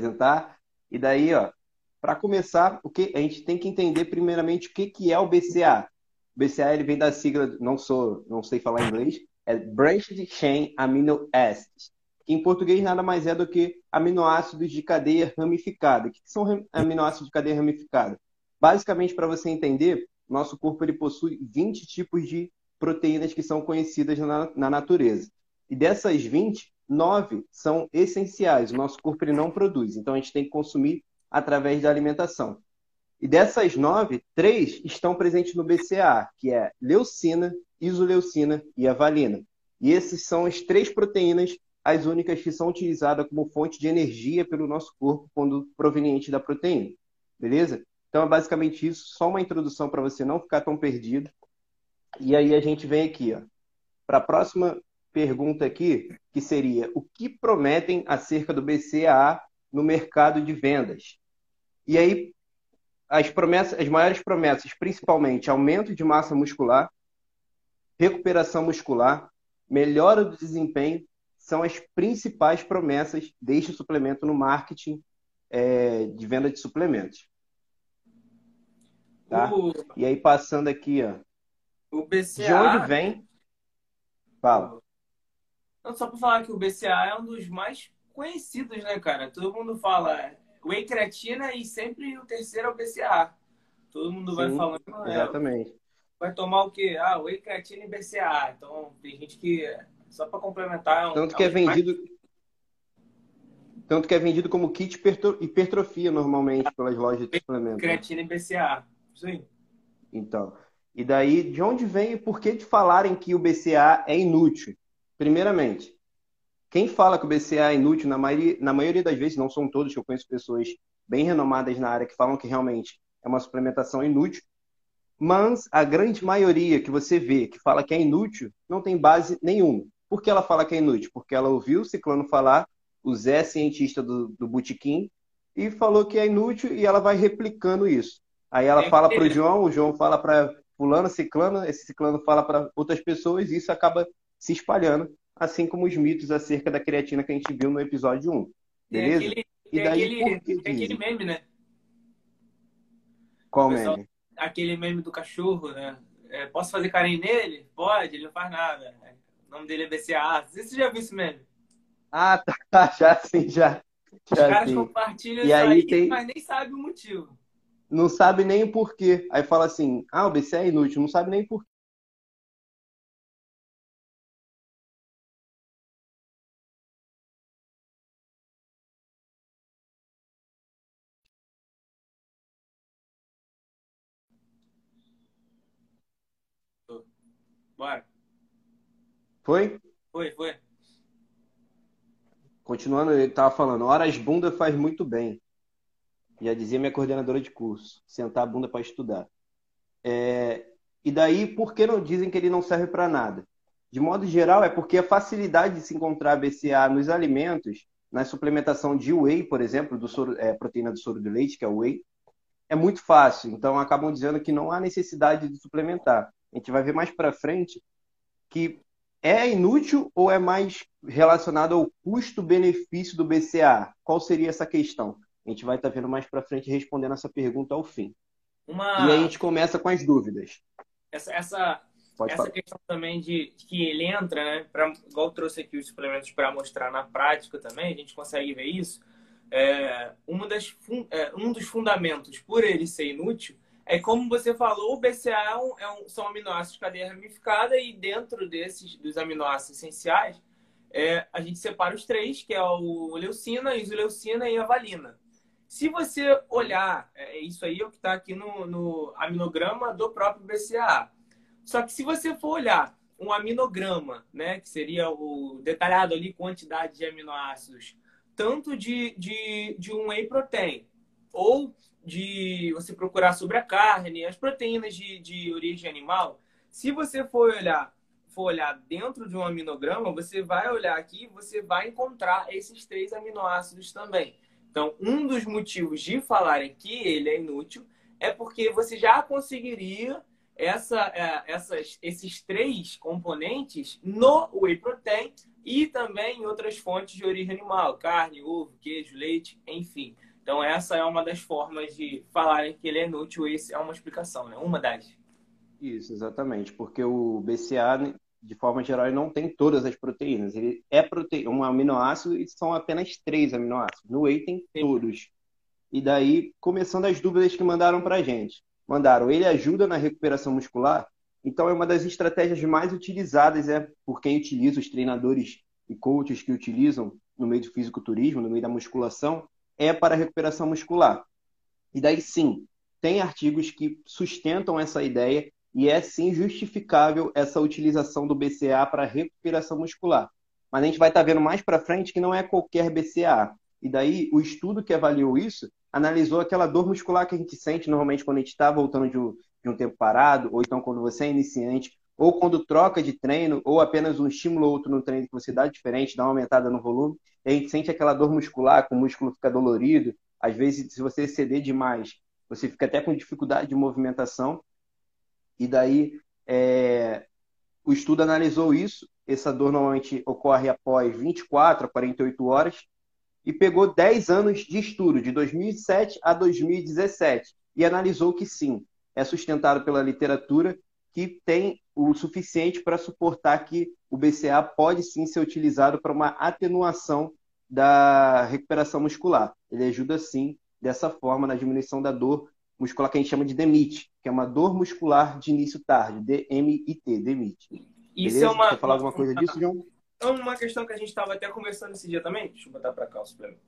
apresentar. E daí, ó, para começar, o que a gente tem que entender primeiramente o que, que é o BCA. O BCA ele vem da sigla, não sou, não sei falar inglês, é Branched Chain Amino Acids, que em português nada mais é do que aminoácidos de cadeia ramificada. O que são aminoácidos de cadeia ramificada? Basicamente, para você entender, nosso corpo ele possui 20 tipos de proteínas que são conhecidas na, na natureza. E dessas 20, 9 são essenciais. O nosso corpo ele não produz. Então, a gente tem que consumir através da alimentação. E dessas nove, três estão presentes no BCA, que é leucina, isoleucina e a valina. E esses são as três proteínas, as únicas que são utilizadas como fonte de energia pelo nosso corpo quando proveniente da proteína. Beleza? Então é basicamente isso, só uma introdução para você não ficar tão perdido. E aí a gente vem aqui, ó, para a próxima pergunta aqui, que seria: o que prometem acerca do BCAA no mercado de vendas? E aí as promessas, as maiores promessas, principalmente aumento de massa muscular, recuperação muscular, melhora do desempenho, são as principais promessas deste suplemento no marketing é, de venda de suplementos. Tá? O... E aí, passando aqui, ó. O BCA. De onde vem? Fala. Não, só para falar que o BCA é um dos mais conhecidos, né, cara? Todo mundo fala whey creatina e sempre o terceiro é o BCA. Todo mundo Sim, vai falando. É, exatamente. vai tomar o quê? Ah, whey creatina e BCA. Então, tem gente que, só para complementar. É um, Tanto que é, é vendido. Mais... Tanto que é vendido como kit hipertrofia normalmente pelas lojas de suplementos. Creatina e BCA. Sim. Então, e daí, de onde vem e por que de falarem que o BCA é inútil? Primeiramente, quem fala que o BCA é inútil, na maioria, na maioria das vezes, não são todos, que eu conheço pessoas bem renomadas na área que falam que realmente é uma suplementação inútil, mas a grande maioria que você vê que fala que é inútil não tem base nenhuma. Por que ela fala que é inútil? Porque ela ouviu o Ciclano falar, o Zé, cientista do, do Botequim, e falou que é inútil e ela vai replicando isso. Aí ela fala para o João, o João fala para fulano, ciclano, esse ciclano fala para outras pessoas e isso acaba se espalhando, assim como os mitos acerca da creatina que a gente viu no episódio 1. Beleza? Tem aquele, e daí aquele, por tem aquele meme, né? Qual pessoal, meme? Aquele meme do cachorro, né? É, posso fazer carinho nele? Pode, ele não faz nada. O nome dele é BCA. Você já viu esse meme? Ah, tá, já sim, já. Os caras compartilham e isso aí, tem... mas nem sabe o motivo não sabe nem o porquê. Aí fala assim: ah, o BC é inútil, não sabe nem porquê. Bora. Foi? Foi, foi. Continuando, ele tava falando, horas bunda faz muito bem. Já dizia minha coordenadora de curso, sentar a bunda para estudar. É, e daí, por que não dizem que ele não serve para nada? De modo geral, é porque a facilidade de se encontrar BCA nos alimentos, na suplementação de whey, por exemplo, do soro, é, proteína do soro de leite, que é o whey, é muito fácil. Então, acabam dizendo que não há necessidade de suplementar. A gente vai ver mais para frente que é inútil ou é mais relacionado ao custo-benefício do BCA? Qual seria essa questão? A gente vai estar tá vendo mais para frente respondendo essa pergunta ao fim. Uma... E aí a gente começa com as dúvidas. Essa, essa, essa questão também de, de, que ele entra, né? Pra, igual trouxe aqui os suplementos para mostrar na prática também, a gente consegue ver isso. É, uma das, é, um dos fundamentos por ele ser inútil é como você falou, o BCA é um, é um, são aminoácidos de cadeia ramificada e dentro desses dos aminoácidos essenciais é, a gente separa os três, que é o leucina, a isoleucina e a valina. Se você olhar, é, é isso aí é o que está aqui no, no aminograma do próprio BCAA. Só que se você for olhar um aminograma, né, que seria o detalhado ali quantidade de aminoácidos, tanto de, de, de um whey protein ou de você procurar sobre a carne, as proteínas de, de origem animal, se você for olhar, for olhar dentro de um aminograma, você vai olhar aqui, você vai encontrar esses três aminoácidos também. Então, um dos motivos de falarem que ele é inútil é porque você já conseguiria essa, é, essas, esses três componentes no whey protein e também em outras fontes de origem animal, carne, ovo, queijo, leite, enfim. Então essa é uma das formas de falarem que ele é inútil, esse é uma explicação, né? Uma das. Isso, exatamente, porque o BCA, de forma geral, ele não tem todas as proteínas. Ele é prote... um aminoácido e são apenas três aminoácidos. No whey tem Sim. todos. E daí, começando as dúvidas que mandaram para a gente. Mandaram, ele ajuda na recuperação muscular? Então, é uma das estratégias mais utilizadas é por quem utiliza, os treinadores e coaches que utilizam no meio do fisiculturismo, no meio da musculação, é para recuperação muscular. E daí, sim, tem artigos que sustentam essa ideia e é, sim, justificável essa utilização do BCA para recuperação muscular. Mas a gente vai estar vendo mais para frente que não é qualquer BCA. E daí, o estudo que avaliou isso analisou aquela dor muscular que a gente sente normalmente quando a gente está voltando de um, de um tempo parado, ou então quando você é iniciante, ou quando troca de treino, ou apenas um estímulo ou outro no treino que você dá diferente, dá uma aumentada no volume, a gente sente aquela dor muscular, que o músculo fica dolorido. Às vezes, se você exceder demais, você fica até com dificuldade de movimentação. E daí, é... o estudo analisou isso. Essa dor normalmente ocorre após 24 a 48 horas e pegou 10 anos de estudo, de 2007 a 2017, e analisou que sim, é sustentado pela literatura que tem o suficiente para suportar que o BCA pode sim ser utilizado para uma atenuação da recuperação muscular. Ele ajuda sim, dessa forma, na diminuição da dor muscular que a gente chama de DMIT, que é uma dor muscular de início tarde, DMIT, DMIT. Isso Beleza? é uma. Quer falar alguma coisa disso, João? Então, uma questão que a gente estava até conversando esse dia também, deixa eu botar para cá o suplemento.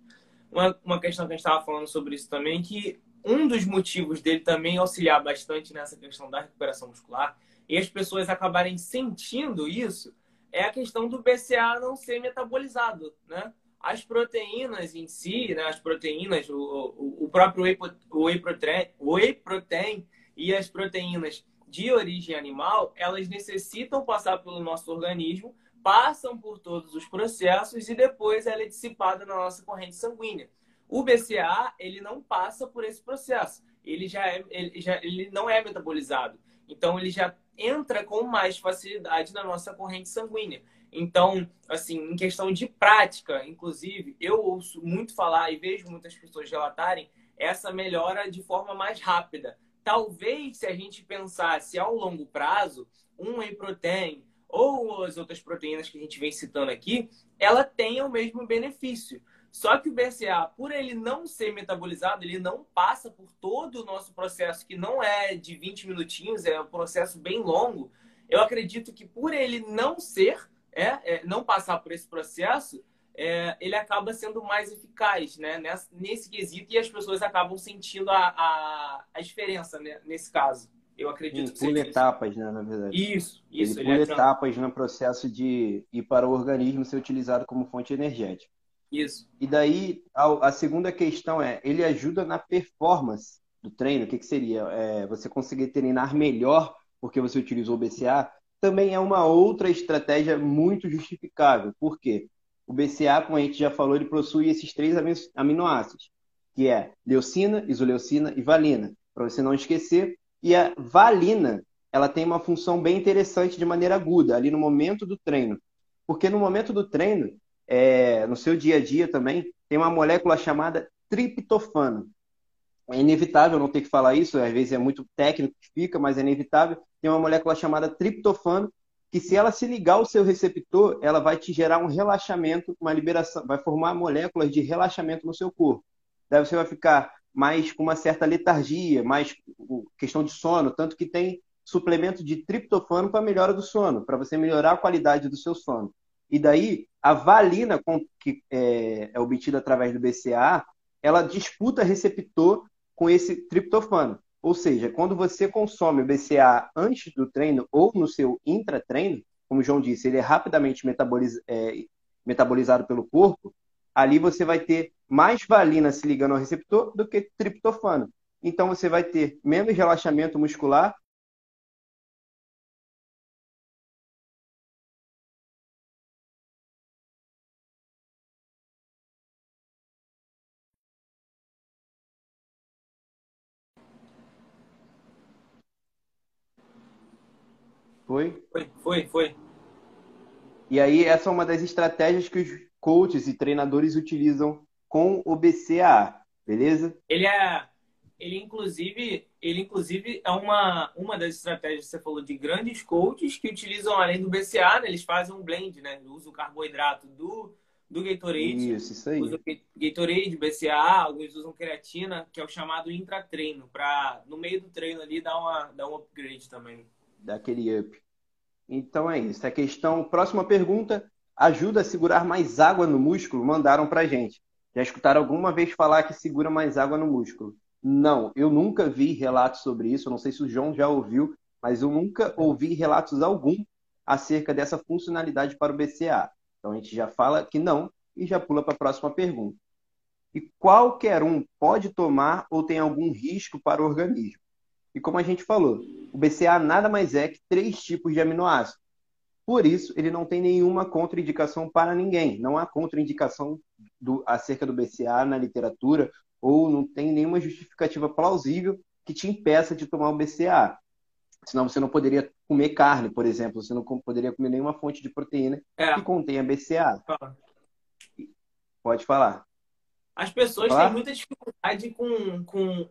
Uma, uma questão que a gente estava falando sobre isso também, que um dos motivos dele também auxiliar bastante nessa questão da recuperação muscular e as pessoas acabarem sentindo isso é a questão do BCA não ser metabolizado, né? As proteínas em si, né? as proteínas, o, o, o próprio whey, whey, protein, whey protein e as proteínas de origem animal, elas necessitam passar pelo nosso organismo passam por todos os processos e depois ela é dissipada na nossa corrente sanguínea. O BCA, ele não passa por esse processo. Ele já, é, ele já ele não é metabolizado. Então, ele já entra com mais facilidade na nossa corrente sanguínea. Então, assim, em questão de prática, inclusive, eu ouço muito falar e vejo muitas pessoas relatarem essa melhora de forma mais rápida. Talvez, se a gente pensasse ao longo prazo, um whey protein, ou as outras proteínas que a gente vem citando aqui, ela tem o mesmo benefício. Só que o BCA, por ele não ser metabolizado, ele não passa por todo o nosso processo, que não é de 20 minutinhos, é um processo bem longo. Eu acredito que por ele não ser, é, é não passar por esse processo, é, ele acaba sendo mais eficaz né, nesse, nesse quesito e as pessoas acabam sentindo a, a, a diferença né, nesse caso. Eu acredito Sim, que pula etapas, né, na verdade. Isso, isso. Ele, ele pula é etapas no processo de ir para o organismo ser utilizado como fonte energética. Isso. E daí, a, a segunda questão é, ele ajuda na performance do treino. O que, que seria? É, você conseguir treinar melhor porque você utilizou o BCA? Também é uma outra estratégia muito justificável. Por quê? O BCA, como a gente já falou, ele possui esses três aminoácidos, que é leucina, isoleucina e valina. Para você não esquecer, e a valina, ela tem uma função bem interessante de maneira aguda, ali no momento do treino. Porque no momento do treino, é, no seu dia a dia também, tem uma molécula chamada triptofano. É inevitável não ter que falar isso, às vezes é muito técnico que fica, mas é inevitável. Tem uma molécula chamada triptofano, que se ela se ligar ao seu receptor, ela vai te gerar um relaxamento, uma liberação, vai formar moléculas de relaxamento no seu corpo. Daí você vai ficar mais com uma certa letargia, mais questão de sono, tanto que tem suplemento de triptofano para melhora do sono, para você melhorar a qualidade do seu sono. E daí, a valina, que é, é obtida através do BCA, ela disputa receptor com esse triptofano. Ou seja, quando você consome o BCA antes do treino ou no seu intratreino, como o João disse, ele é rapidamente metaboliz é, metabolizado pelo corpo, ali você vai ter mais valina se ligando ao receptor do que triptofano. Então você vai ter menos relaxamento muscular Foi? Foi, foi, foi. E aí, essa é uma das estratégias que os coaches e treinadores utilizam com o BCAA, beleza? Ele é, ele inclusive, ele inclusive é uma, uma das estratégias que você falou de grandes coaches que utilizam além do BCA, né, eles fazem um blend, né? Usam o carboidrato do do Gatorade. Isso, isso aí. Usam Gatorade, BCA, alguns usam creatina, que é o chamado intratreino, para no meio do treino ali dar uma dar um upgrade também. Dá aquele up. Então é isso. A questão, próxima pergunta, ajuda a segurar mais água no músculo? Mandaram pra gente. Já escutaram alguma vez falar que segura mais água no músculo? Não, eu nunca vi relatos sobre isso. Não sei se o João já ouviu, mas eu nunca ouvi relatos algum acerca dessa funcionalidade para o BCA. Então a gente já fala que não e já pula para a próxima pergunta. E qualquer um pode tomar ou tem algum risco para o organismo? E como a gente falou, o BCA nada mais é que três tipos de aminoácidos. Por isso, ele não tem nenhuma contraindicação para ninguém. Não há contraindicação do, acerca do BCA na literatura ou não tem nenhuma justificativa plausível que te impeça de tomar o BCA. Senão você não poderia comer carne, por exemplo. Você não poderia comer nenhuma fonte de proteína é. que contenha BCA. Fala. Pode falar. As pessoas falar? têm muita dificuldade com, com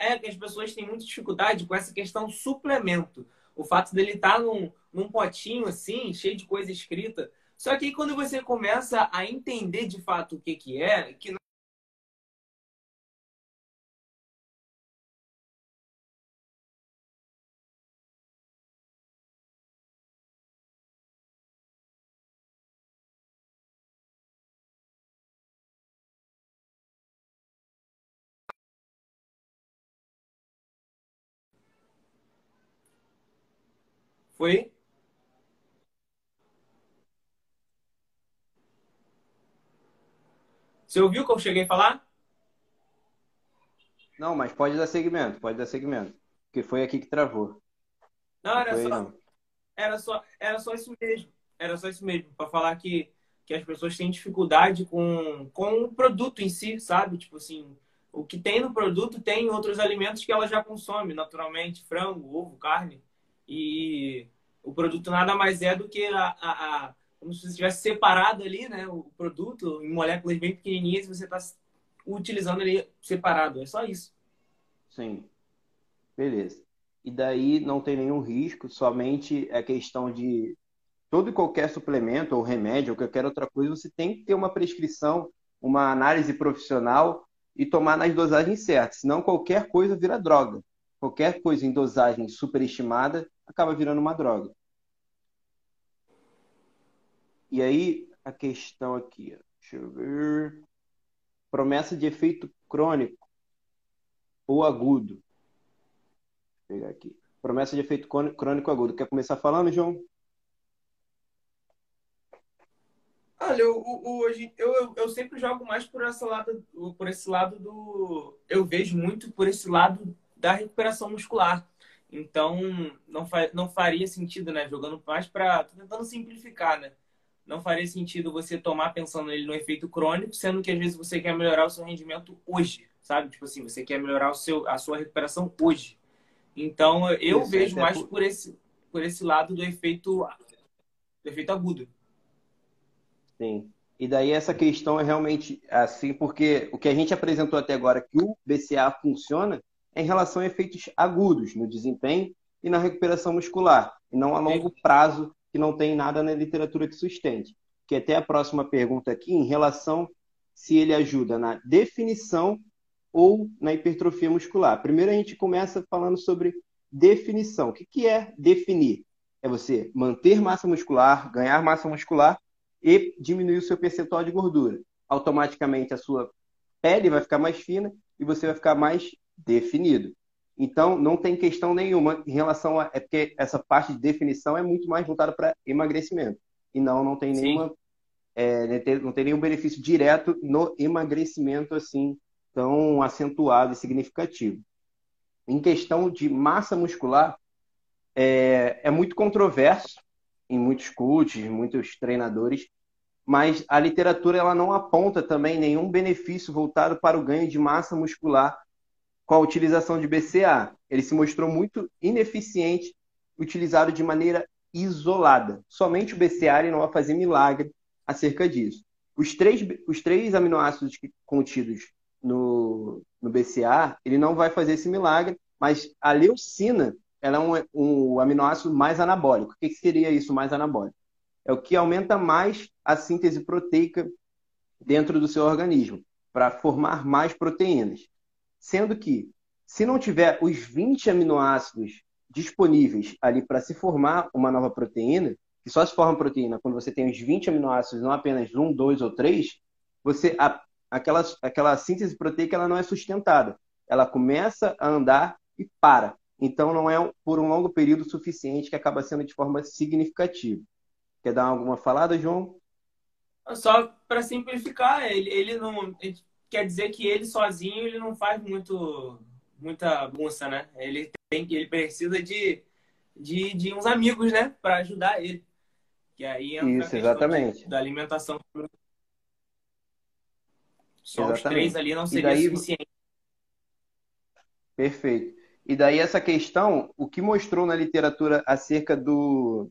é que as pessoas têm muita dificuldade com essa questão suplemento. O fato dele estar tá num, num potinho assim, cheio de coisa escrita. Só que aí, quando você começa a entender de fato o que, que é, que Foi? Você ouviu eu cheguei a falar? Não, mas pode dar segmento, pode dar segmento. Porque foi aqui que travou. Não, era só, não. era só, era só isso mesmo. Era só isso mesmo, para falar que, que as pessoas têm dificuldade com, com o produto em si, sabe? Tipo assim, o que tem no produto tem outros alimentos que ela já consome naturalmente, frango, ovo, carne. E o produto nada mais é do que a, a, a como se você tivesse separado ali, né, o produto em moléculas bem pequenininhas e você está utilizando ele separado. É só isso. Sim. Beleza. E daí não tem nenhum risco, somente é questão de todo e qualquer suplemento ou remédio ou qualquer outra coisa, você tem que ter uma prescrição, uma análise profissional e tomar nas dosagens certas, senão qualquer coisa vira droga. Qualquer coisa em dosagem superestimada acaba virando uma droga. E aí, a questão aqui, deixa eu ver. Promessa de efeito crônico ou agudo. Vou pegar aqui. Promessa de efeito crônico agudo. Quer começar falando, João? Olha, eu, eu, eu, eu, sempre jogo mais por esse lado, por esse lado do. Eu vejo muito por esse lado da recuperação muscular. Então, não, fa não faria sentido, né? Jogando mais para. Tô tentando simplificar, né? Não faria sentido você tomar pensando nele no efeito crônico, sendo que às vezes você quer melhorar o seu rendimento hoje, sabe? Tipo assim, você quer melhorar o seu, a sua recuperação hoje. Então, eu Isso, vejo mais por... por... esse, por esse lado do efeito, do efeito agudo. Sim. E daí essa questão é realmente assim, porque o que a gente apresentou até agora, que o BCA funciona, em relação a efeitos agudos no desempenho e na recuperação muscular, e não a longo prazo, que não tem nada na literatura que sustente. Que até a próxima pergunta aqui, em relação se ele ajuda na definição ou na hipertrofia muscular. Primeiro a gente começa falando sobre definição. O que é definir? É você manter massa muscular, ganhar massa muscular e diminuir o seu percentual de gordura. Automaticamente a sua pele vai ficar mais fina e você vai ficar mais definido. Então, não tem questão nenhuma em relação a. É porque essa parte de definição é muito mais voltada para emagrecimento. E não, não tem nenhuma. É, não tem nenhum benefício direto no emagrecimento assim tão acentuado e significativo. Em questão de massa muscular, é, é muito controverso em muitos coaches, muitos treinadores, mas a literatura ela não aponta também nenhum benefício voltado para o ganho de massa muscular com a utilização de BCA. Ele se mostrou muito ineficiente utilizado de maneira isolada. Somente o BCA não vai fazer milagre acerca disso. Os três, os três aminoácidos contidos no, no BCA, ele não vai fazer esse milagre, mas a leucina ela é um, um aminoácido mais anabólico. O que seria isso mais anabólico? É o que aumenta mais a síntese proteica dentro do seu organismo, para formar mais proteínas. Sendo que, se não tiver os 20 aminoácidos disponíveis ali para se formar uma nova proteína, que só se forma proteína quando você tem os 20 aminoácidos, não apenas um, dois ou três, você a, aquela, aquela síntese proteica ela não é sustentada. Ela começa a andar e para. Então, não é por um longo período suficiente que acaba sendo de forma significativa. Quer dar alguma falada, João? Só para simplificar, ele, ele não ele quer dizer que ele sozinho ele não faz muito muita bagunça, né? Ele tem ele precisa de, de, de uns amigos, né, para ajudar ele. Que aí é Isso, exatamente. De, da alimentação. Só exatamente. os três ali não seria daí... suficiente. Perfeito. E daí essa questão, o que mostrou na literatura acerca do,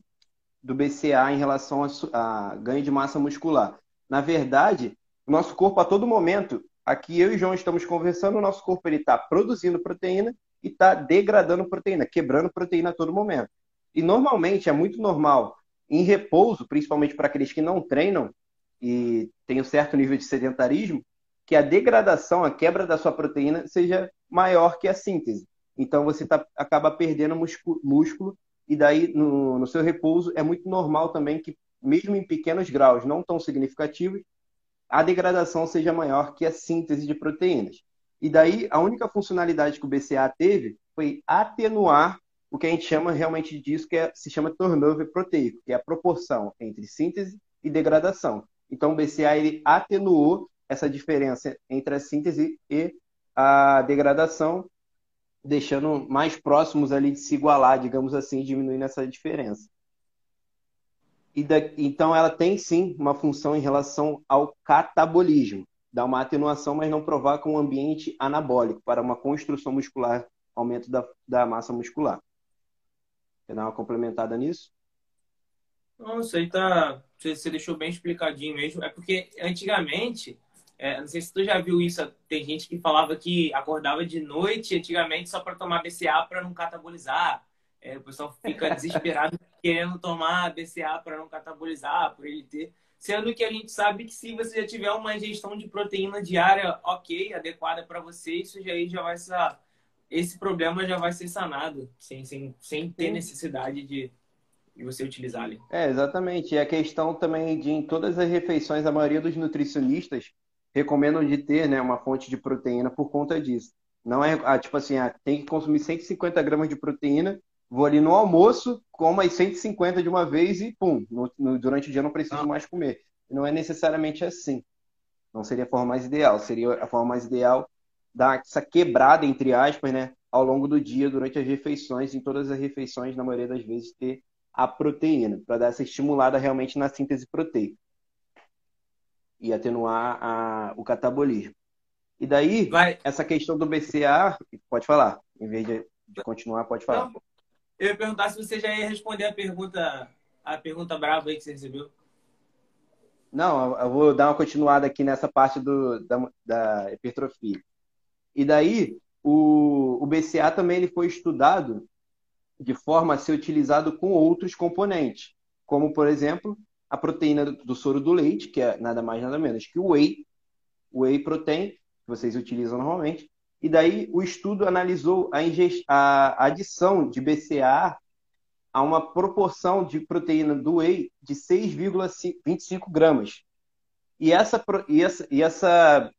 do BCA em relação a, a ganho de massa muscular? Na verdade, o nosso corpo a todo momento, aqui eu e João estamos conversando, o nosso corpo está produzindo proteína e está degradando proteína, quebrando proteína a todo momento. E normalmente é muito normal, em repouso, principalmente para aqueles que não treinam e têm um certo nível de sedentarismo, que a degradação, a quebra da sua proteína seja maior que a síntese. Então você tá, acaba perdendo músculo, e daí no, no seu repouso é muito normal também que, mesmo em pequenos graus não tão significativos, a degradação seja maior que a síntese de proteínas. E daí a única funcionalidade que o BCA teve foi atenuar o que a gente chama realmente disso, que é, se chama turnover proteico, que é a proporção entre síntese e degradação. Então o BCA ele atenuou essa diferença entre a síntese e a degradação deixando mais próximos ali de se igualar, digamos assim, diminuindo essa diferença. E da, então ela tem sim uma função em relação ao catabolismo, dá uma atenuação, mas não provoca um ambiente anabólico para uma construção muscular, aumento da, da massa muscular. Quer dar uma complementada nisso? Não, isso aí tá. Você deixou bem explicadinho mesmo. É porque antigamente é, não sei se tu já viu isso. Tem gente que falava que acordava de noite antigamente só para tomar BCA para não catabolizar. É, o pessoal fica desesperado querendo tomar BCA para não catabolizar, por ele ter. Sendo que a gente sabe que se você já tiver uma ingestão de proteína diária ok, adequada para você, isso já, já vai ser. Esse problema já vai ser sanado, sem, sem, sem ter necessidade de, de você utilizar ali. É, exatamente. E a questão também de em todas as refeições, a maioria dos nutricionistas recomendam de ter né, uma fonte de proteína por conta disso. Não é ah, tipo assim, ah, tem que consumir 150 gramas de proteína, vou ali no almoço, como as 150 de uma vez e pum, no, no, durante o dia não preciso mais comer. não é necessariamente assim. Não seria a forma mais ideal. Seria a forma mais ideal dar essa quebrada, entre aspas, né, ao longo do dia, durante as refeições, em todas as refeições, na maioria das vezes, ter a proteína, para dar essa estimulada realmente na síntese proteica e atenuar a, o catabolismo. E daí, Vai. essa questão do BCA, pode falar, em vez de, de continuar, pode falar. Não, eu ia perguntar se você já ia responder a pergunta, a pergunta brava aí que você recebeu. Não, eu vou dar uma continuada aqui nessa parte do, da, da hipertrofia. E daí, o, o BCA também ele foi estudado de forma a ser utilizado com outros componentes, como, por exemplo, a proteína do soro do leite, que é nada mais nada menos que o whey, o whey protein, que vocês utilizam normalmente. E daí o estudo analisou a, a adição de BCA a uma proporção de proteína do whey de 6,25 gramas. E essa, e, essa, e essa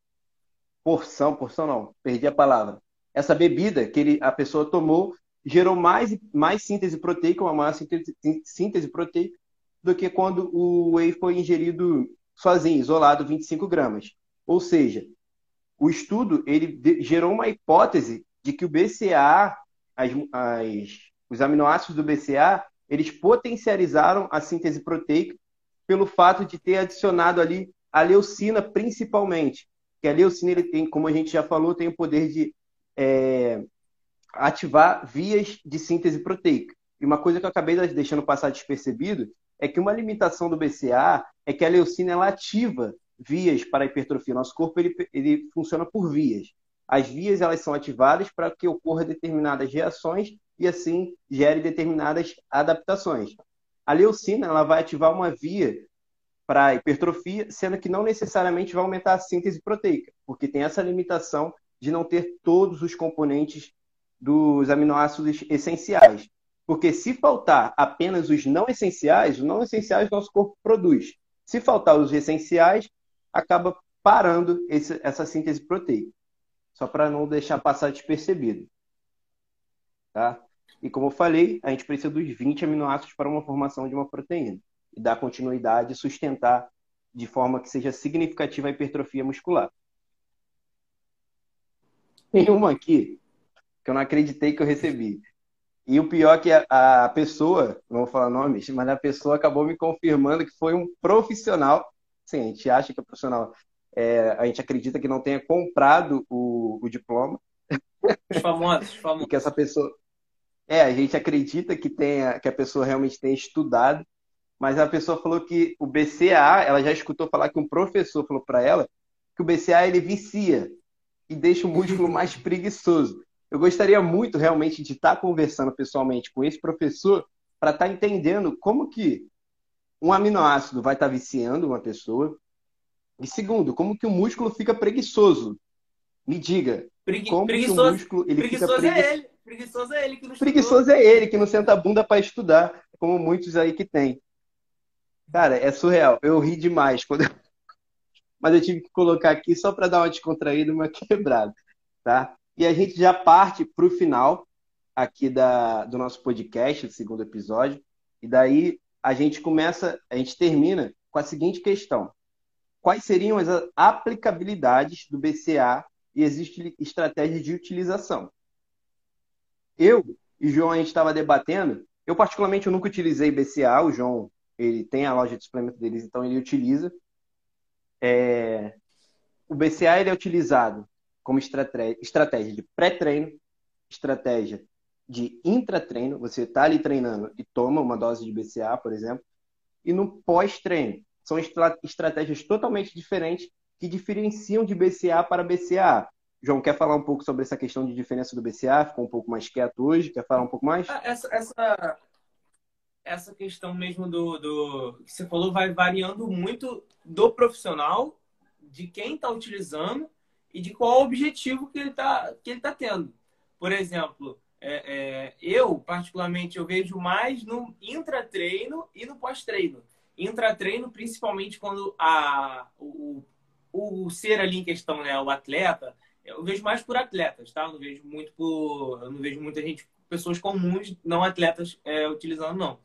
porção, porção não, perdi a palavra. Essa bebida que ele, a pessoa tomou gerou mais, mais síntese proteica, uma maior síntese, síntese proteica, do que quando o whey foi ingerido sozinho, isolado, 25 gramas. Ou seja, o estudo ele gerou uma hipótese de que o BCA, as, as, os aminoácidos do BCA, eles potencializaram a síntese proteica pelo fato de ter adicionado ali a leucina principalmente. Que a leucina, ele tem, como a gente já falou, tem o poder de é, ativar vias de síntese proteica. E uma coisa que eu acabei deixando passar despercebido é que uma limitação do BCA é que a leucina ela ativa vias para a hipertrofia. Nosso corpo ele, ele funciona por vias. As vias elas são ativadas para que ocorra determinadas reações e assim gere determinadas adaptações. A leucina ela vai ativar uma via para hipertrofia, sendo que não necessariamente vai aumentar a síntese proteica, porque tem essa limitação de não ter todos os componentes dos aminoácidos essenciais. Porque se faltar apenas os não essenciais, os não essenciais nosso corpo produz. Se faltar os essenciais, acaba parando esse, essa síntese proteica. Só para não deixar passar despercebido. Tá? E como eu falei, a gente precisa dos 20 aminoácidos para uma formação de uma proteína. E dar continuidade e sustentar de forma que seja significativa a hipertrofia muscular. Tem uma aqui que eu não acreditei que eu recebi. E o pior é que a, pessoa, não vou falar nomes, mas a pessoa acabou me confirmando que foi um profissional sim, a gente acha que o profissional, é, a gente acredita que não tenha comprado o, o diploma. Os famosos, famosos. que essa pessoa. É, a gente acredita que, tenha, que a pessoa realmente tenha estudado, mas a pessoa falou que o BCA, ela já escutou falar que um professor falou para ela que o BCA ele vicia e deixa o músculo mais preguiçoso. Eu gostaria muito realmente de estar conversando pessoalmente com esse professor para estar entendendo como que um aminoácido vai estar viciando uma pessoa. E segundo, como que o músculo fica preguiçoso? Me diga. Pregui como preguiçoso, que o músculo ele preguiçoso fica é ele. Preguiçoso é ele que não Preguiçoso é ele que não senta a bunda para estudar, como muitos aí que tem. Cara, é surreal. Eu ri demais quando mas eu tive que colocar aqui só para dar uma descontraída, uma quebrada, tá? E a gente já parte para o final aqui da, do nosso podcast, do segundo episódio. E daí a gente começa, a gente termina com a seguinte questão: quais seriam as aplicabilidades do BCA e existe estratégia de utilização? Eu e João a gente estava debatendo. Eu particularmente eu nunca utilizei BCA. O João ele tem a loja de suplemento deles, então ele utiliza. É... O BCA ele é utilizado como estratégia de pré-treino, estratégia de intratreino, você está ali treinando e toma uma dose de BCA, por exemplo, e no pós-treino. São estra estratégias totalmente diferentes que diferenciam de BCA para BCA. João, quer falar um pouco sobre essa questão de diferença do BCA? Ficou um pouco mais quieto hoje? Quer falar um pouco mais? Ah, essa, essa, essa questão mesmo do, do que você falou vai variando muito do profissional, de quem está utilizando e de qual objetivo que ele está tá tendo. Por exemplo, é, é, eu, particularmente, eu vejo mais no intratreino e no pós-treino. Intratreino, principalmente quando a, o, o ser ali em questão, né, o atleta, eu vejo mais por atletas, tá? Eu não vejo muito por. Eu não vejo muita gente, pessoas comuns, não atletas, é, utilizando, não.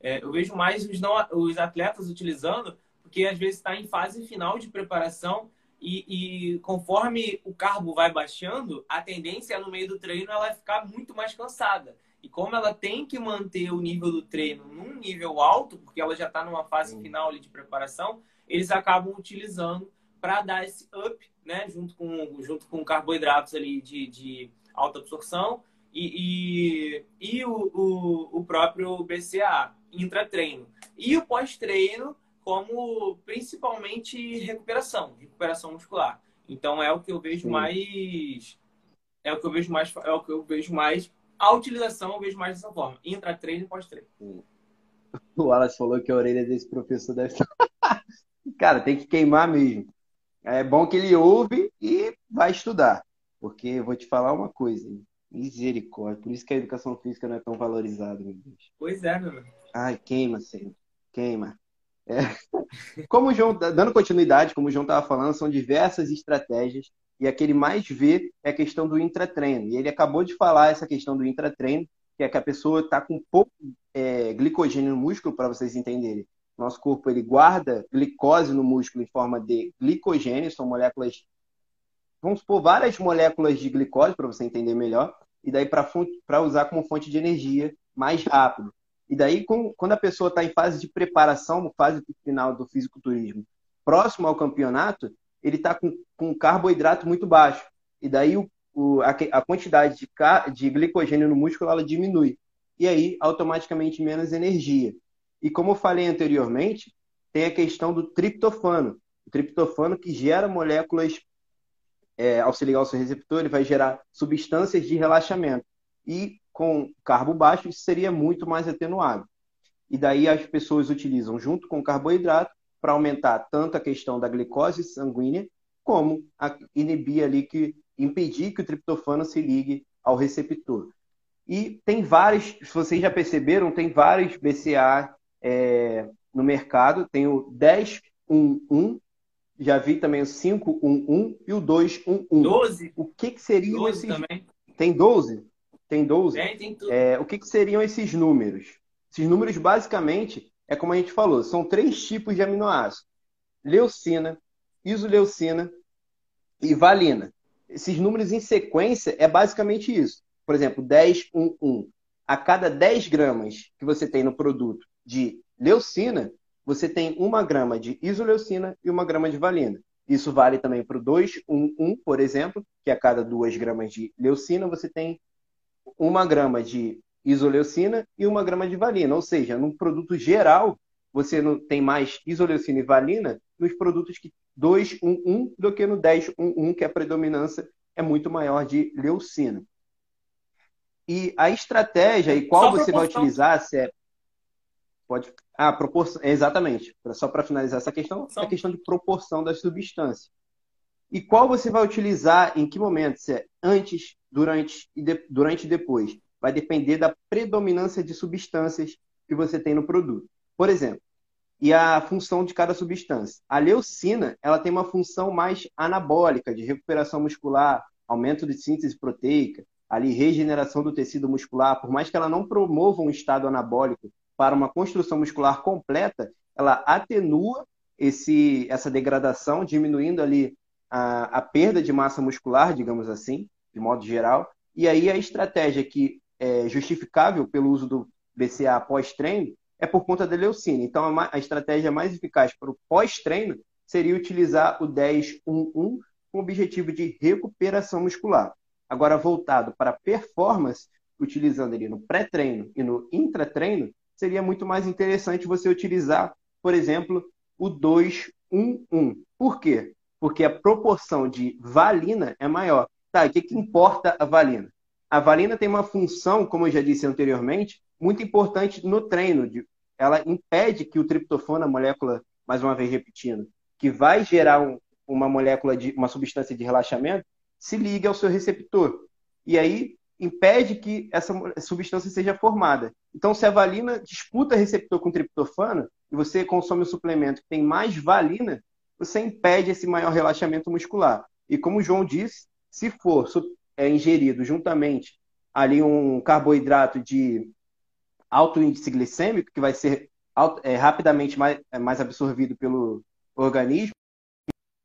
É, eu vejo mais os, não, os atletas utilizando, porque às vezes está em fase final de preparação e, e, conforme o carbo vai baixando, a tendência é no meio do treino ela ficar muito mais cansada. E como ela tem que manter o nível do treino num nível alto, porque ela já está numa fase final de preparação, eles acabam utilizando para dar esse up, né, junto com, junto com carboidratos ali de, de alta absorção e, e, e o, o, o próprio BCA, intratreino. E o pós-treino, como principalmente recuperação, recuperação muscular. Então é o que eu vejo Sim. mais é o que eu vejo mais é o que eu vejo mais a utilização eu vejo mais dessa forma, intra-treino e pós-treino. O Wallace falou que a orelha desse professor deve Cara, tem que queimar mesmo. É bom que ele ouve e vai estudar. Porque eu vou te falar uma coisa, misericórdia. Por isso que a educação física não é tão valorizada, meu Deus. Pois é, meu. Ai, queima, Senhor. Queima. É. Como o João, dando continuidade, como o João estava falando, são diversas estratégias e a que ele mais vê é a questão do intratreino. E ele acabou de falar essa questão do intratreino, que é que a pessoa está com pouco é, glicogênio no músculo, para vocês entenderem. Nosso corpo ele guarda glicose no músculo em forma de glicogênio, são moléculas, vamos supor, várias moléculas de glicose, para você entender melhor, e daí para usar como fonte de energia mais rápido. E daí, quando a pessoa está em fase de preparação, fase final do fisiculturismo, próximo ao campeonato, ele está com, com carboidrato muito baixo. E daí o, o, a, a, quantidade de, de glicogênio no músculo ela diminui. e aí automaticamente menos energia. E como eu falei anteriormente, tem a questão do triptofano. O triptofano que gera moléculas, é, ao se ligar ao seu receptor, ele vai gerar substâncias de relaxamento. E com carbo baixo, isso seria muito mais atenuado. E daí as pessoas utilizam junto com o carboidrato para aumentar tanto a questão da glicose sanguínea, como a, inibir ali que impedir que o triptofano se ligue ao receptor. E tem vários, se vocês já perceberam, tem vários BCA é, no mercado. Tem o 1011, já vi também o 511 e o 211. 12? O que, que seriam 12 esses? Também. Tem 12? Tem 12? Tem, tem tudo. É, o que, que seriam esses números? Esses números, basicamente, é como a gente falou, são três tipos de aminoácidos: leucina, isoleucina e valina. Esses números em sequência é basicamente isso. Por exemplo, 10, 1, 1. A cada 10 gramas que você tem no produto de leucina, você tem uma grama de isoleucina e uma grama de valina. Isso vale também para o 211, por exemplo, que a cada 2 gramas de leucina você tem uma grama de isoleucina e uma grama de valina. Ou seja, num produto geral, você não tem mais isoleucina e valina nos produtos que 211 do que no 1011, que a predominância é muito maior de leucina. E a estratégia e qual Só você vai utilizar, se é Pode. Ah, proporção. Exatamente. Só para finalizar essa questão, é a questão de proporção das substâncias. E qual você vai utilizar em que momento? Se é antes, durante e, de... durante e depois. Vai depender da predominância de substâncias que você tem no produto. Por exemplo, e a função de cada substância. A leucina, ela tem uma função mais anabólica, de recuperação muscular, aumento de síntese proteica, ali regeneração do tecido muscular, por mais que ela não promova um estado anabólico para uma construção muscular completa, ela atenua esse, essa degradação, diminuindo ali a, a perda de massa muscular, digamos assim, de modo geral. E aí a estratégia que é justificável pelo uso do BCA após treino é por conta da leucina. Então a estratégia mais eficaz para o pós-treino seria utilizar o 10-1-1 com o objetivo de recuperação muscular. Agora voltado para performance, utilizando ele no pré-treino e no intratreino, seria muito mais interessante você utilizar, por exemplo, o 211. Por quê? Porque a proporção de valina é maior. Tá, o que, que importa a valina? A valina tem uma função, como eu já disse anteriormente, muito importante no treino. Ela impede que o triptofano, a molécula, mais uma vez repetindo, que vai gerar um, uma molécula de uma substância de relaxamento, se ligue ao seu receptor. E aí impede que essa substância seja formada. Então, se a valina disputa receptor com triptofano e você consome um suplemento que tem mais valina, você impede esse maior relaxamento muscular. E como o João disse, se for é, ingerido juntamente ali um carboidrato de alto índice glicêmico, que vai ser é, rapidamente mais, é, mais absorvido pelo organismo,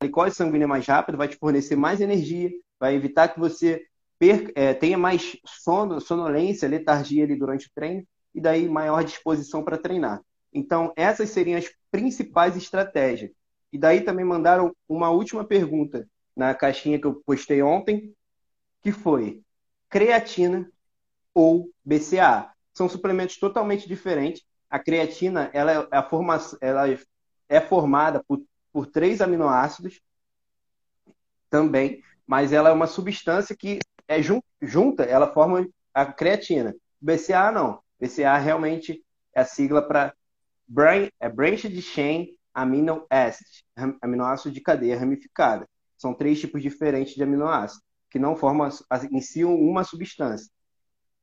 a glicose sanguínea mais rápida vai te fornecer mais energia, vai evitar que você per, é, tenha mais sono, sonolência, letargia ali durante o treino e daí maior disposição para treinar. Então, essas seriam as principais estratégias. E daí também mandaram uma última pergunta na caixinha que eu postei ontem, que foi creatina ou BCA. São suplementos totalmente diferentes. A creatina ela é, forma, ela é formada por, por três aminoácidos também, mas ela é uma substância que é junta, ela forma a creatina. BCA não. BCA realmente é a sigla para brain, é Branched Chain Amino Acid, aminoácido de cadeia ramificada. São três tipos diferentes de aminoácidos, que não formam em si uma substância.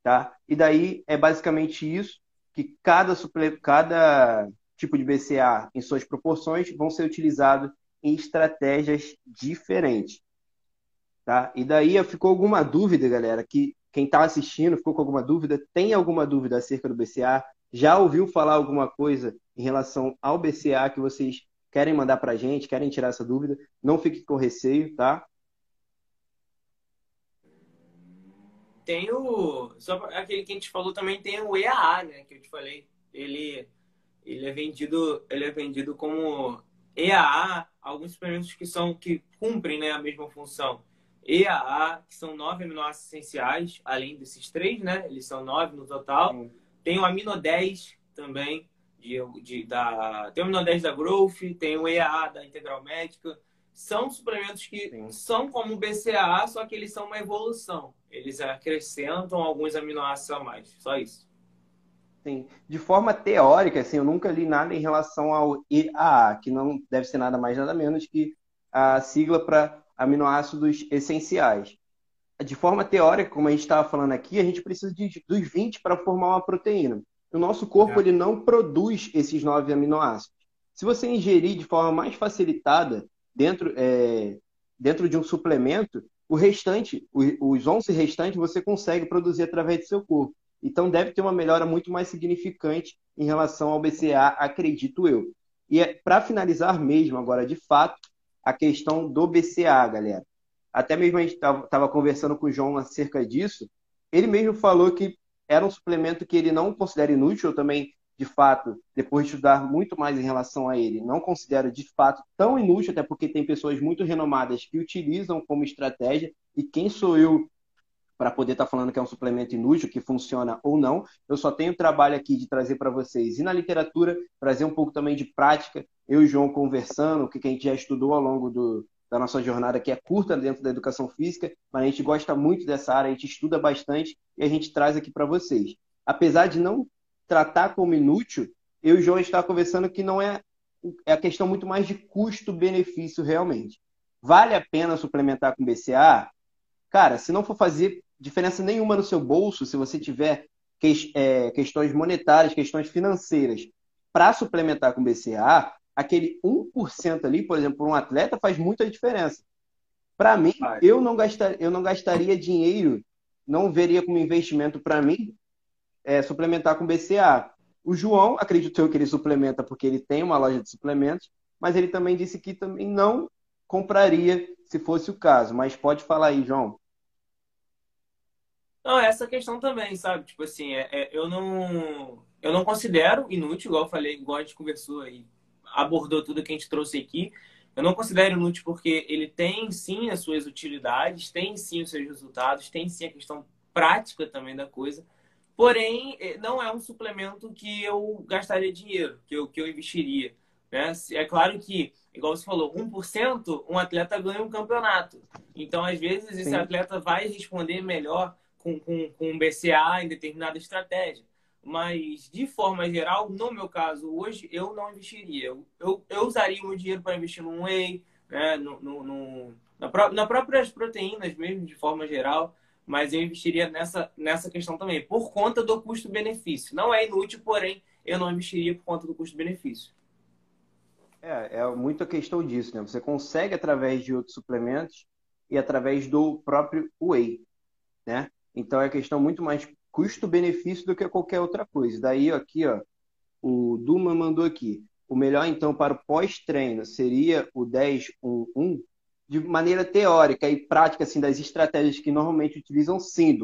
Tá? E daí é basicamente isso, que cada, cada tipo de BCA, em suas proporções, vão ser utilizados em estratégias diferentes. Tá? E daí ficou alguma dúvida, galera, que quem está assistindo ficou com alguma dúvida, tem alguma dúvida acerca do BCA? Já ouviu falar alguma coisa em relação ao BCA que vocês querem mandar para a gente, querem tirar essa dúvida? Não fique com receio, tá? Tem o. Só aquele que a gente falou também tem o EAA, né? Que eu te falei. Ele, ele é vendido, ele é vendido como EAA, alguns suplementos que são que cumprem né, a mesma função. EAA, que são nove aminoácidos essenciais, além desses três, né? Eles são nove no total. Tem o Amino 10 também, de, de, da, tem o 10 da Growth, tem o EAA da Integral Médica. São suplementos que Sim. são como o BCAA, só que eles são uma evolução. Eles acrescentam alguns aminoácidos a mais. Só isso. Sim. De forma teórica, assim, eu nunca li nada em relação ao EAA, que não deve ser nada mais nada menos que a sigla para aminoácidos essenciais. De forma teórica, como a gente estava falando aqui, a gente precisa de, dos 20 para formar uma proteína. O nosso corpo é. ele não produz esses nove aminoácidos. Se você ingerir de forma mais facilitada dentro, é, dentro de um suplemento, o restante, os 11 restantes, você consegue produzir através do seu corpo. Então, deve ter uma melhora muito mais significante em relação ao BCA, acredito eu. E é, para finalizar mesmo, agora de fato, a questão do BCA, galera. Até mesmo a gente estava conversando com o João acerca disso. Ele mesmo falou que era um suplemento que ele não considera inútil. Eu também, de fato, depois de estudar muito mais em relação a ele, não considero de fato tão inútil, até porque tem pessoas muito renomadas que utilizam como estratégia. E quem sou eu para poder estar tá falando que é um suplemento inútil, que funciona ou não. Eu só tenho o trabalho aqui de trazer para vocês e na literatura, trazer um pouco também de prática, eu e o João conversando, o que a gente já estudou ao longo do, da nossa jornada, que é curta dentro da educação física, mas a gente gosta muito dessa área, a gente estuda bastante e a gente traz aqui para vocês. Apesar de não tratar como inútil, eu e o João estamos conversando que não é, é a questão muito mais de custo-benefício realmente. Vale a pena suplementar com BCA? Cara, se não for fazer diferença nenhuma no seu bolso, se você tiver que, é, questões monetárias, questões financeiras para suplementar com BCA, aquele 1% ali, por exemplo, para um atleta faz muita diferença. Para mim, eu não, gastar, eu não gastaria dinheiro, não veria como investimento para mim é, suplementar com BCA. O João, acredito eu que ele suplementa porque ele tem uma loja de suplementos, mas ele também disse que também não compraria se fosse o caso. Mas pode falar aí, João. Não, essa questão também, sabe? Tipo assim, é, é, eu não eu não considero inútil, igual eu falei, igual a gente conversou aí abordou tudo que a gente trouxe aqui. Eu não considero inútil porque ele tem sim as suas utilidades, tem sim os seus resultados, tem sim a questão prática também da coisa. Porém, eh, não é um suplemento que eu gastaria dinheiro, que eu, que eu investiria. Né? É claro que, igual você falou, 1% um atleta ganha um campeonato. Então, às vezes, esse sim. atleta vai responder melhor com, com, com um BCA em determinada estratégia. Mas, de forma geral, no meu caso, hoje, eu não investiria. Eu, eu, eu usaria o meu dinheiro para investir num whey, né? no, no, no na, pró na próprias proteínas mesmo, de forma geral. Mas eu investiria nessa, nessa questão também, por conta do custo-benefício. Não é inútil, porém, eu não investiria por conta do custo-benefício. É, é muita questão disso, né? Você consegue através de outros suplementos e através do próprio whey, né? Então é questão muito mais custo-benefício do que qualquer outra coisa. Daí, aqui, ó, o Duma mandou aqui. O melhor, então, para o pós-treino seria o 10-1-1, de maneira teórica e prática, assim, das estratégias que normalmente utilizam, sim,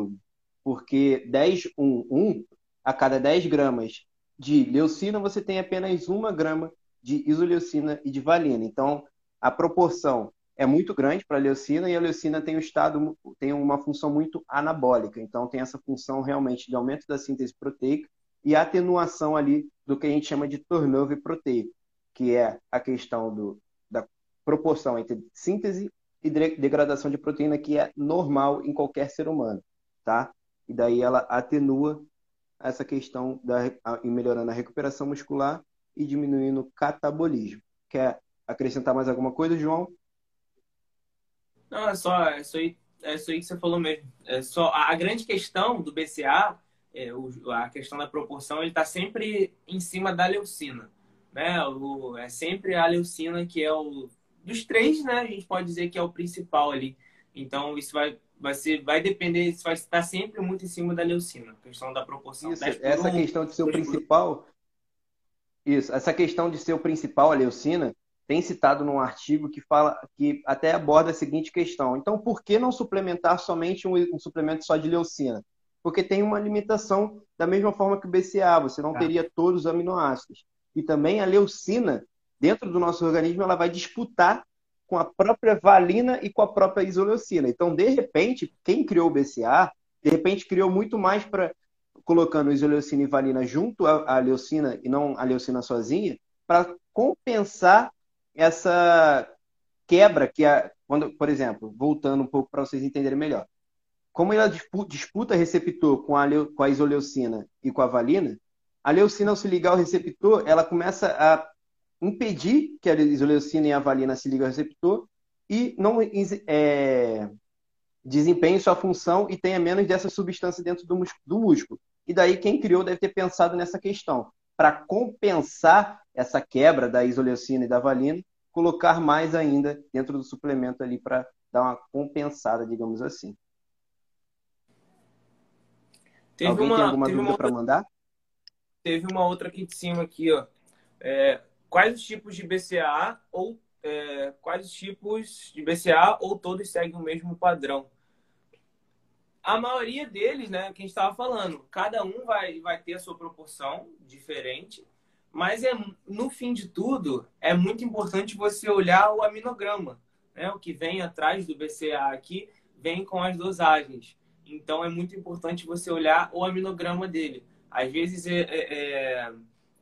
Porque 10-1-1, a cada 10 gramas de leucina, você tem apenas uma grama de isoleucina e de valina. Então, a proporção é muito grande para a leucina e a leucina tem um estado tem uma função muito anabólica, então tem essa função realmente de aumento da síntese proteica e atenuação ali do que a gente chama de turnover proteico, que é a questão do, da proporção entre síntese e degradação de proteína que é normal em qualquer ser humano, tá? E daí ela atenua essa questão da em melhorando a recuperação muscular e diminuindo o catabolismo. Quer acrescentar mais alguma coisa, João? Não, é só é isso aí, é isso aí que você falou mesmo. É só a, a grande questão do BCA, é, o, a questão da proporção, ele está sempre em cima da leucina, né? O, é sempre a leucina que é o dos três, né? A gente pode dizer que é o principal ali. Então isso vai vai ser vai depender, isso vai estar sempre muito em cima da leucina, a questão da proporção. Isso, essa questão de ser o principal, isso, essa questão de ser o principal a leucina tem citado num artigo que fala que até aborda a seguinte questão. Então, por que não suplementar somente um, um suplemento só de leucina? Porque tem uma limitação da mesma forma que o BCA, você não tá. teria todos os aminoácidos. E também a leucina, dentro do nosso organismo, ela vai disputar com a própria valina e com a própria isoleucina. Então, de repente, quem criou o BCA, de repente criou muito mais para colocando isoleucina e valina junto à leucina e não a leucina sozinha, para compensar essa quebra que a, quando, por exemplo, voltando um pouco para vocês entenderem melhor. Como ela disputa receptor com a, com a isoleucina e com a valina, a leucina, ao se ligar ao receptor, ela começa a impedir que a isoleucina e a valina se liguem ao receptor e não é, desempenhe sua função e tenha menos dessa substância dentro do, do músculo. E daí quem criou deve ter pensado nessa questão. Para compensar essa quebra da isoleucina e da valina, colocar mais ainda dentro do suplemento ali para dar uma compensada, digamos assim. Teve Alguém uma, tem alguma dúvida para mandar? Teve uma outra aqui de cima aqui, ó. É, quais os tipos de BCA ou é, quais os tipos de BCA ou todos seguem o mesmo padrão? A maioria deles, né, que a gente estava falando, cada um vai, vai ter a sua proporção diferente, mas é, no fim de tudo, é muito importante você olhar o aminograma. Né? O que vem atrás do BCA aqui vem com as dosagens. Então, é muito importante você olhar o aminograma dele. Às vezes, é, é, é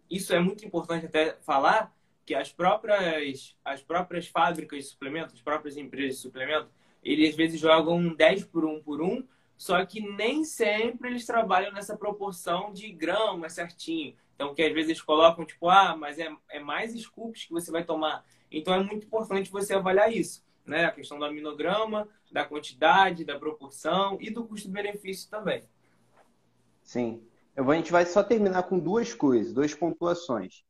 isso é muito importante até falar, que as próprias, as próprias fábricas de suplementos, as próprias empresas de suplementos, eles às vezes jogam 10 por 1 por 1, só que nem sempre eles trabalham nessa proporção de gramas certinho. Então, que às vezes eles colocam, tipo, ah, mas é, é mais scoops que você vai tomar. Então, é muito importante você avaliar isso, né? A questão do aminograma, da quantidade, da proporção e do custo-benefício também. Sim. Eu, a gente vai só terminar com duas coisas, duas pontuações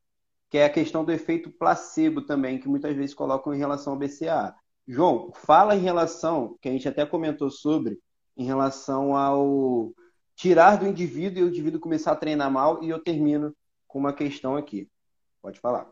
que é a questão do efeito placebo também, que muitas vezes colocam em relação ao BCA. João, fala em relação, que a gente até comentou sobre, em relação ao tirar do indivíduo e o indivíduo começar a treinar mal, e eu termino com uma questão aqui. Pode falar.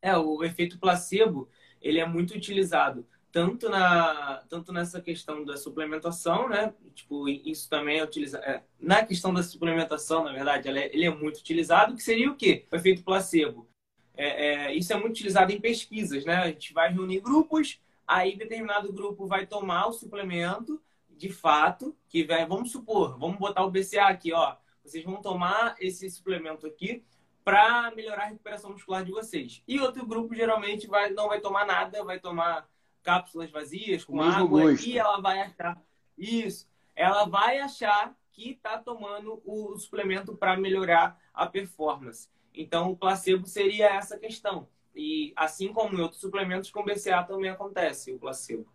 É, o efeito placebo, ele é muito utilizado tanto na tanto nessa questão da suplementação, né? Tipo, isso também é utilizado é, na questão da suplementação, na verdade, é, ele é muito utilizado. Que seria o quê? O efeito placebo. É, é, isso é muito utilizado em pesquisas, né? A gente vai reunir grupos, aí determinado grupo vai tomar o suplemento, de fato, que vai, vamos supor, vamos botar o BCA aqui, ó. Vocês vão tomar esse suplemento aqui para melhorar a recuperação muscular de vocês. E outro grupo geralmente vai não vai tomar nada, vai tomar cápsulas vazias com água gosto. e ela vai achar isso. Ela vai achar que está tomando o suplemento para melhorar a performance. Então, o placebo seria essa questão. E assim como em outros suplementos, com BCA também acontece o placebo.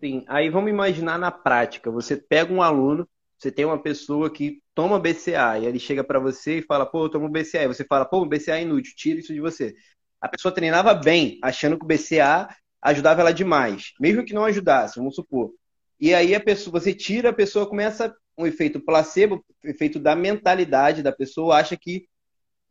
Sim, aí vamos imaginar na prática. Você pega um aluno, você tem uma pessoa que toma BCA e ele chega para você e fala, pô, eu tomo BCA. E você fala, pô, BCA é inútil, tira isso de você. A pessoa treinava bem, achando que o BCA ajudava ela demais, mesmo que não ajudasse, vamos supor. E aí a pessoa, você tira, a pessoa começa um efeito placebo, efeito da mentalidade da pessoa, acha que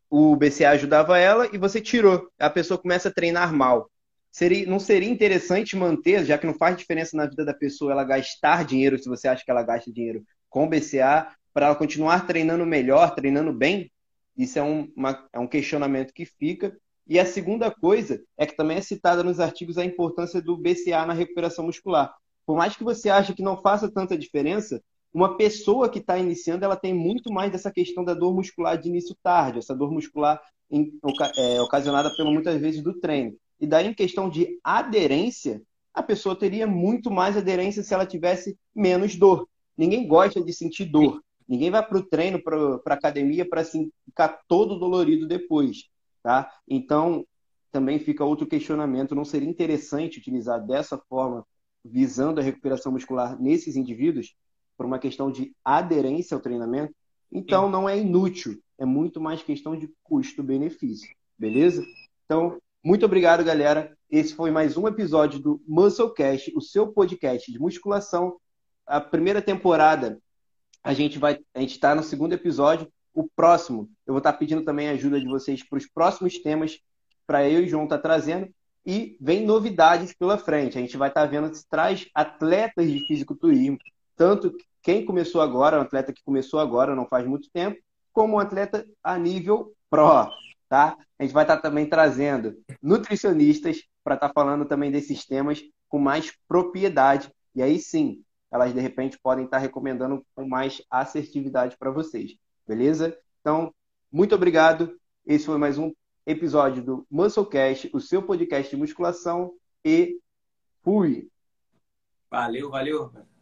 o BCA ajudava ela e você tirou. A pessoa começa a treinar mal. Seria, não seria interessante manter, já que não faz diferença na vida da pessoa ela gastar dinheiro, se você acha que ela gasta dinheiro com BCA, para ela continuar treinando melhor, treinando bem? Isso é um, uma, é um questionamento que fica. E a segunda coisa é que também é citada nos artigos a importância do BCA na recuperação muscular. Por mais que você ache que não faça tanta diferença, uma pessoa que está iniciando, ela tem muito mais dessa questão da dor muscular de início tarde, essa dor muscular em, é, ocasionada pelo muitas vezes do treino. E daí, em questão de aderência, a pessoa teria muito mais aderência se ela tivesse menos dor. Ninguém gosta de sentir dor. Ninguém vai para o treino, para a academia, para assim, ficar todo dolorido depois. Tá? Então, também fica outro questionamento: não seria interessante utilizar dessa forma, visando a recuperação muscular nesses indivíduos, por uma questão de aderência ao treinamento? Então, não é inútil, é muito mais questão de custo-benefício, beleza? Então, muito obrigado, galera. Esse foi mais um episódio do Musclecast, o seu podcast de musculação. A primeira temporada, a gente vai, a gente está no segundo episódio o próximo, eu vou estar pedindo também a ajuda de vocês para os próximos temas para eu e João estar tá trazendo. E vem novidades pela frente. A gente vai estar vendo se traz atletas de fisiculturismo, tanto quem começou agora, um atleta que começou agora, não faz muito tempo, como um atleta a nível pro, tá? A gente vai estar também trazendo nutricionistas para estar falando também desses temas com mais propriedade. E aí sim, elas de repente podem estar recomendando com mais assertividade para vocês. Beleza? Então, muito obrigado. Esse foi mais um episódio do Musclecast, o seu podcast de musculação. E fui! Valeu, valeu.